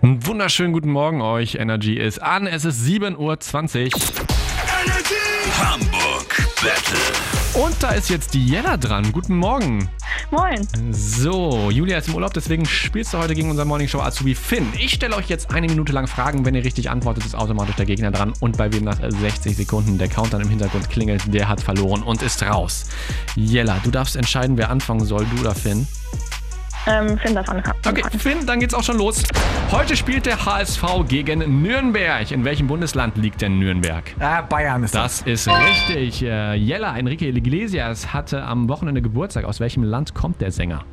Einen wunderschönen guten Morgen euch. Energy ist an. Es ist 7.20 Uhr. Hamburg Battle. Und da ist jetzt die Jella dran. Guten Morgen. Moin. So, Julia ist im Urlaub, deswegen spielst du heute gegen unseren Morning Show Azubi Finn. Ich stelle euch jetzt eine Minute lang Fragen. Wenn ihr richtig antwortet, ist automatisch der Gegner dran. Und bei wem nach 60 Sekunden der Countdown im Hintergrund klingelt, der hat verloren und ist raus. Jella, du darfst entscheiden, wer anfangen soll, du oder Finn. Ähm, Finn darf anfangen. Okay, Finn, dann geht's auch schon los. Heute spielt der HSV gegen Nürnberg. In welchem Bundesland liegt denn Nürnberg? Ah, Bayern ist das. Das ist richtig. Äh, Jella, Enrique Iglesias hatte am Wochenende Geburtstag. Aus welchem Land kommt der Sänger?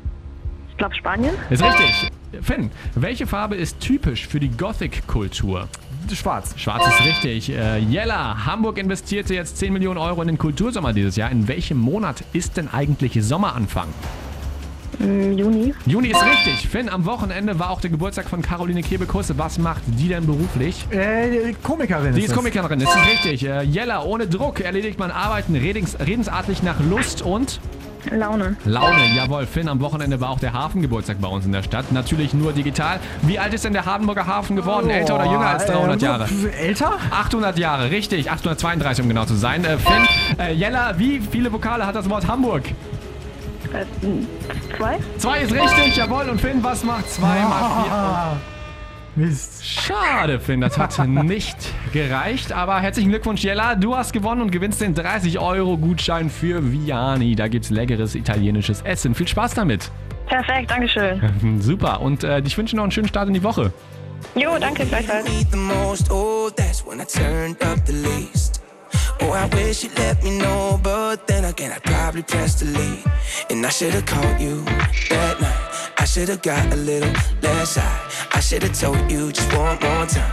Ich glaube Spanien. Ist richtig. Finn, welche Farbe ist typisch für die Gothic-Kultur? Schwarz. Schwarz ist richtig. Äh, Jella, Hamburg investierte jetzt 10 Millionen Euro in den Kultursommer dieses Jahr. In welchem Monat ist denn eigentlich Sommeranfang? Im Juni. Juni ist richtig. Finn, am Wochenende war auch der Geburtstag von Caroline Kebekus. Was macht die denn beruflich? Äh, Komikerin Die ist ist. Komikerin, das ist richtig. Äh, Jella, ohne Druck erledigt man Arbeiten redens, redensartlich nach Lust und Laune. Laune. Jawohl, Finn, am Wochenende war auch der Hafengeburtstag bei uns in der Stadt. Natürlich nur digital. Wie alt ist denn der Hardenburger Hafen geworden? Älter oder jünger als 300 äh, Jahre? Älter? 800 Jahre, richtig. 832, um genau zu sein. Äh, Finn, äh, Jella, wie viele Vokale hat das Wort Hamburg? Äh, zwei. Zwei ist richtig, jawohl. Und Finn, was macht zwei mal vier? Ah, Mist. Schade, Finn, das hat nicht gereicht. Aber herzlichen Glückwunsch, Jella. Du hast gewonnen und gewinnst den 30-Euro-Gutschein für Viani. Da gibt's leckeres italienisches Essen. Viel Spaß damit. Perfekt, Dankeschön. Super. Und äh, ich wünsche noch einen schönen Start in die Woche. Jo, danke gleichfalls. Oh, I wish you'd let me know, but then again, I'd probably press delete. And I should've called you that night. I should've got a little less high. I should've told you just one more time.